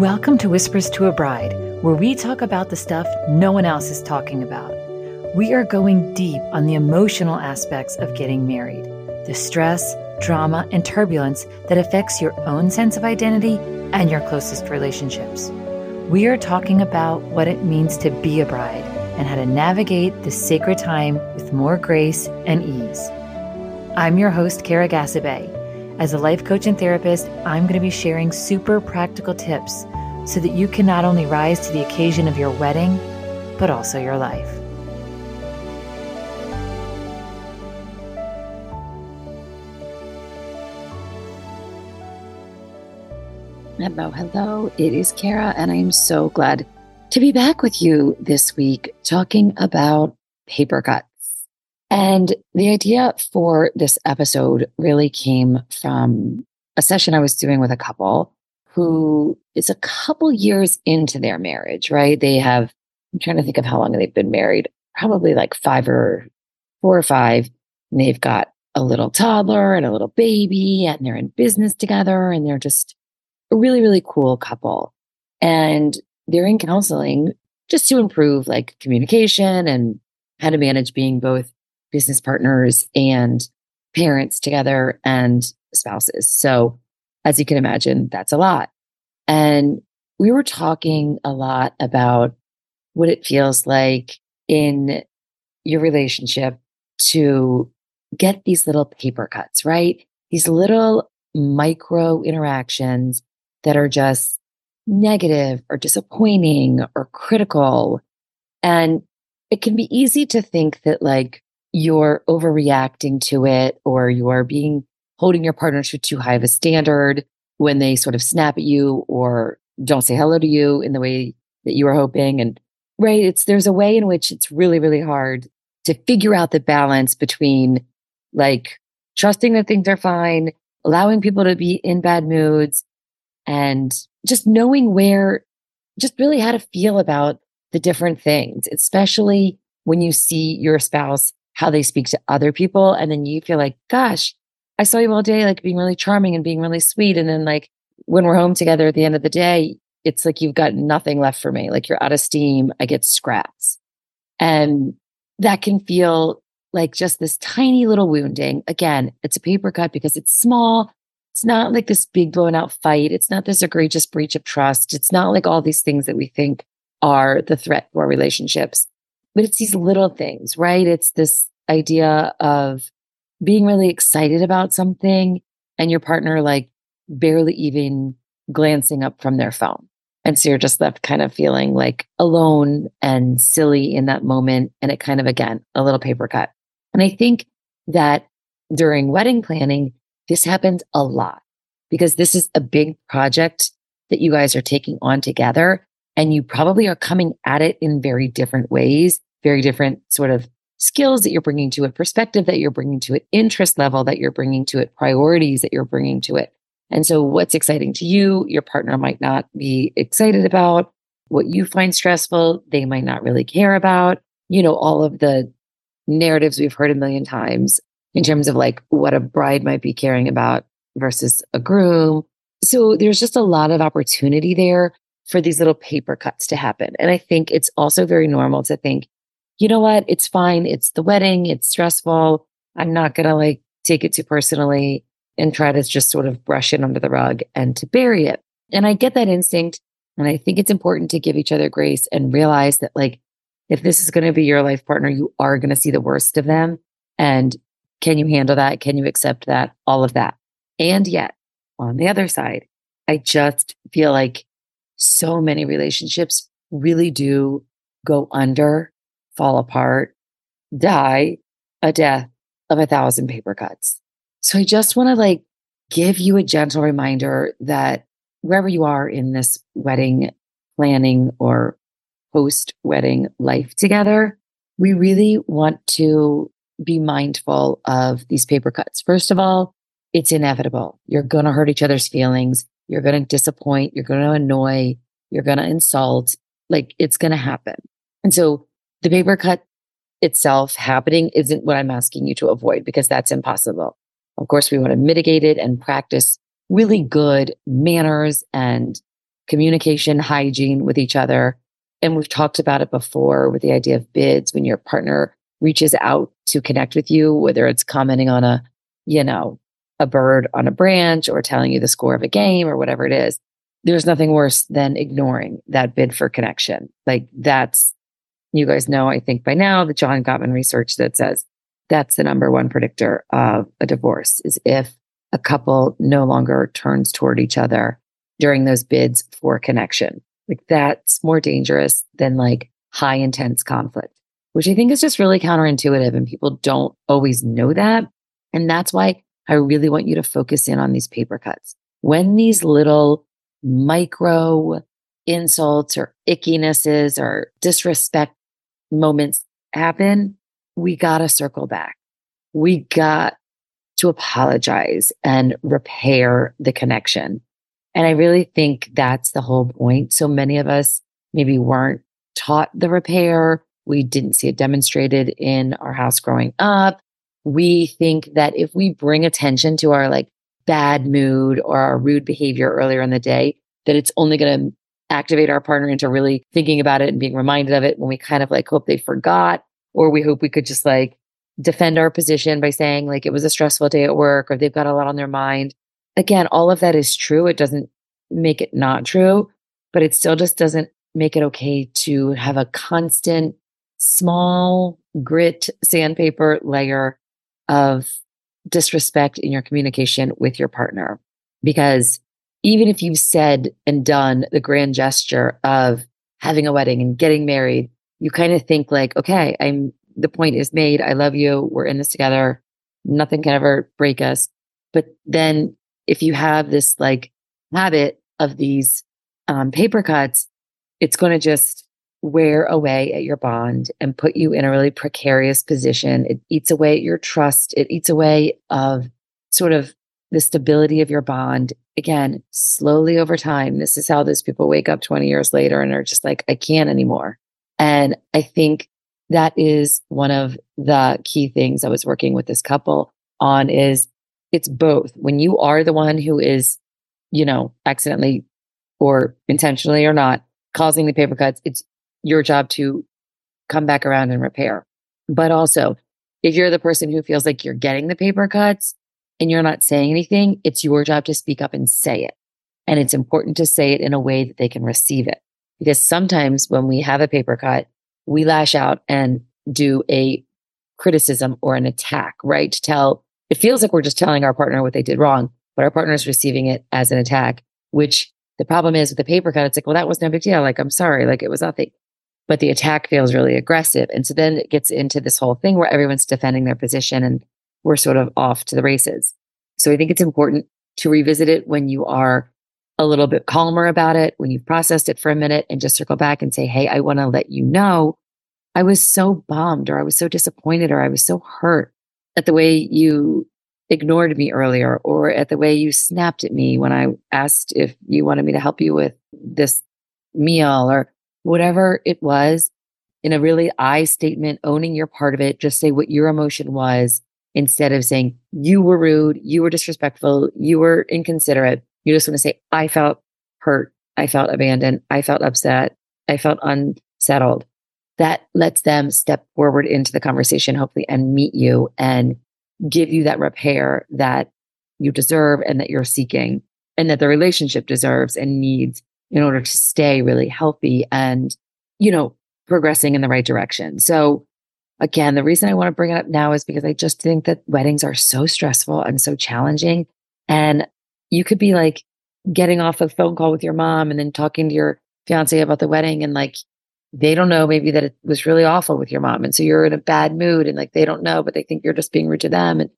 Welcome to Whispers to a Bride, where we talk about the stuff no one else is talking about. We are going deep on the emotional aspects of getting married, the stress, drama, and turbulence that affects your own sense of identity and your closest relationships. We are talking about what it means to be a bride and how to navigate this sacred time with more grace and ease. I'm your host, Kara Ghassabeh. As a life coach and therapist, I'm going to be sharing super practical tips so that you can not only rise to the occasion of your wedding, but also your life. Hello, hello. It is Kara, and I am so glad to be back with you this week talking about paper cuts. And the idea for this episode really came from a session I was doing with a couple who is a couple years into their marriage, right? They have, I'm trying to think of how long they've been married, probably like five or four or five. And they've got a little toddler and a little baby, and they're in business together, and they're just a really, really cool couple. And they're in counseling just to improve like communication and how to manage being both business partners and parents together and spouses. So, as you can imagine, that's a lot. And we were talking a lot about what it feels like in your relationship to get these little paper cuts, right? These little micro interactions that are just negative or disappointing or critical. And it can be easy to think that like you're overreacting to it or you're being holding your partner to too high of a standard when they sort of snap at you or don't say hello to you in the way that you were hoping. And right it's there's a way in which it's really really hard to figure out the balance between like trusting that things are fine allowing people to be in bad moods and just knowing where just really how to feel about the different things especially when you see your spouse how they speak to other people. And then you feel like, gosh, I saw you all day, like being really charming and being really sweet. And then, like, when we're home together at the end of the day, it's like you've got nothing left for me. Like you're out of steam. I get scraps. And that can feel like just this tiny little wounding. Again, it's a paper cut because it's small. It's not like this big blown out fight. It's not this egregious breach of trust. It's not like all these things that we think are the threat to our relationships but it's these little things, right? It's this idea of being really excited about something and your partner like barely even glancing up from their phone. And so you're just left kind of feeling like alone and silly in that moment. And it kind of, again, a little paper cut. And I think that during wedding planning, this happens a lot because this is a big project that you guys are taking on together. And you probably are coming at it in very different ways, very different sort of skills that you're bringing to it, perspective that you're bringing to it, interest level that you're bringing to it, priorities that you're bringing to it. And so, what's exciting to you, your partner might not be excited about. What you find stressful, they might not really care about. You know, all of the narratives we've heard a million times in terms of like what a bride might be caring about versus a groom. So, there's just a lot of opportunity there for these little paper cuts to happen. And I think it's also very normal to think, you know what? It's fine. It's the wedding. It's stressful. I'm not going to like take it too personally and try to just sort of brush it under the rug and to bury it. And I get that instinct. And I think it's important to give each other grace and realize that, like, if this is going to be your life partner, you are going to see the worst of them. And can you handle that? Can you accept that? All of that. And yet, on the other side, I just feel like so many relationships really do go under, fall apart, die a death of a thousand paper cuts. So I just want to like give you a gentle reminder that wherever you are in this wedding planning or post wedding life together, we really want to be mindful of these paper cuts. First of all, it's inevitable. You're going to hurt each other's feelings. You're going to disappoint. You're going to annoy. You're going to insult. Like it's going to happen. And so the paper cut itself happening isn't what I'm asking you to avoid because that's impossible. Of course, we want to mitigate it and practice really good manners and communication hygiene with each other. And we've talked about it before with the idea of bids when your partner reaches out to connect with you, whether it's commenting on a, you know, a bird on a branch or telling you the score of a game or whatever it is. There's nothing worse than ignoring that bid for connection. Like that's, you guys know, I think by now the John Gottman research that says that's the number one predictor of a divorce is if a couple no longer turns toward each other during those bids for connection. Like that's more dangerous than like high intense conflict, which I think is just really counterintuitive and people don't always know that. And that's why I really want you to focus in on these paper cuts. When these little micro insults or ickinesses or disrespect moments happen, we got to circle back. We got to apologize and repair the connection. And I really think that's the whole point. So many of us maybe weren't taught the repair. We didn't see it demonstrated in our house growing up. We think that if we bring attention to our like bad mood or our rude behavior earlier in the day, that it's only going to activate our partner into really thinking about it and being reminded of it when we kind of like hope they forgot or we hope we could just like defend our position by saying like it was a stressful day at work or they've got a lot on their mind. Again, all of that is true. It doesn't make it not true, but it still just doesn't make it okay to have a constant small grit sandpaper layer of disrespect in your communication with your partner. Because even if you've said and done the grand gesture of having a wedding and getting married, you kind of think like, okay, I'm the point is made. I love you. We're in this together. Nothing can ever break us. But then if you have this like habit of these um, paper cuts, it's going to just wear away at your bond and put you in a really precarious position. It eats away at your trust. It eats away of sort of the stability of your bond. Again, slowly over time, this is how those people wake up 20 years later and are just like, I can't anymore. And I think that is one of the key things I was working with this couple on is it's both. When you are the one who is, you know, accidentally or intentionally or not causing the paper cuts, it's your job to come back around and repair. But also, if you're the person who feels like you're getting the paper cuts and you're not saying anything, it's your job to speak up and say it. And it's important to say it in a way that they can receive it. Because sometimes when we have a paper cut, we lash out and do a criticism or an attack, right? To tell, it feels like we're just telling our partner what they did wrong, but our partner is receiving it as an attack, which the problem is with the paper cut, it's like, well, that was no big deal. Like, I'm sorry. Like, it was nothing. But the attack feels really aggressive. And so then it gets into this whole thing where everyone's defending their position and we're sort of off to the races. So I think it's important to revisit it when you are a little bit calmer about it, when you've processed it for a minute and just circle back and say, Hey, I want to let you know I was so bummed or I was so disappointed or I was so hurt at the way you ignored me earlier or at the way you snapped at me when I asked if you wanted me to help you with this meal or whatever it was in a really I statement, owning your part of it. Just say what your emotion was instead of saying you were rude, you were disrespectful, you were inconsiderate. You just want to say, I felt hurt. I felt abandoned. I felt upset. I felt unsettled that lets them step forward into the conversation, hopefully, and meet you and give you that repair that you deserve and that you're seeking and that the relationship deserves and needs in order to stay really healthy and, you know, progressing in the right direction. So, again, the reason I want to bring it up now is because I just think that weddings are so stressful and so challenging. And you could be like getting off a phone call with your mom and then talking to your fiance about the wedding and like they don't know maybe that it was really awful with your mom. And so you're in a bad mood and like they don't know, but they think you're just being rude to them. And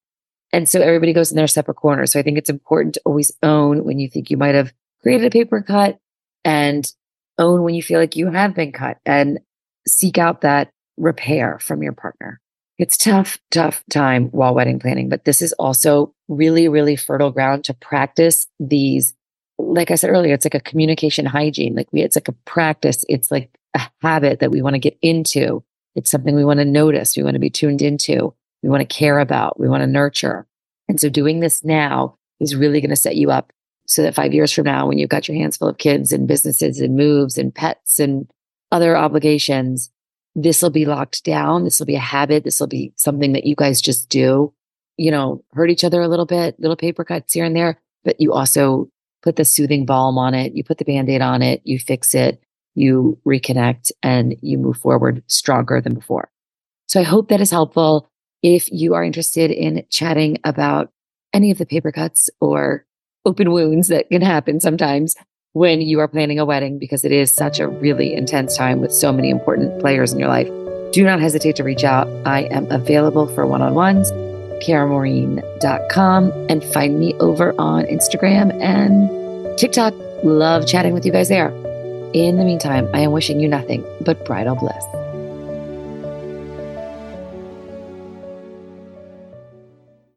and so everybody goes in their separate corner. So I think it's important to always own when you think you might have created a paper cut and own when you feel like you have been cut and seek out that repair from your partner. It's tough, tough time while wedding planning, but this is also really, really fertile ground to practice these. Like I said earlier, it's like a communication hygiene. Like we, it's like a practice. It's like a habit that we want to get into. It's something we want to notice. We want to be tuned into. We want to care about. We want to nurture. And so doing this now is really going to set you up so that five years from now, when you've got your hands full of kids and businesses and moves and pets and other obligations, this will be locked down. This will be a habit. This will be something that you guys just do. You know, hurt each other a little bit, little paper cuts here and there, but you also put the soothing balm on it. You put the band aid on it. You fix it. You reconnect and you move forward stronger than before. So I hope that is helpful. If you are interested in chatting about any of the paper cuts or open wounds that can happen sometimes when you are planning a wedding, because it is such a really intense time with so many important players in your life, do not hesitate to reach out. I am available for one on ones, karamaureen.com, and find me over on Instagram and TikTok. Love chatting with you guys there. In the meantime, I am wishing you nothing but bridal bliss.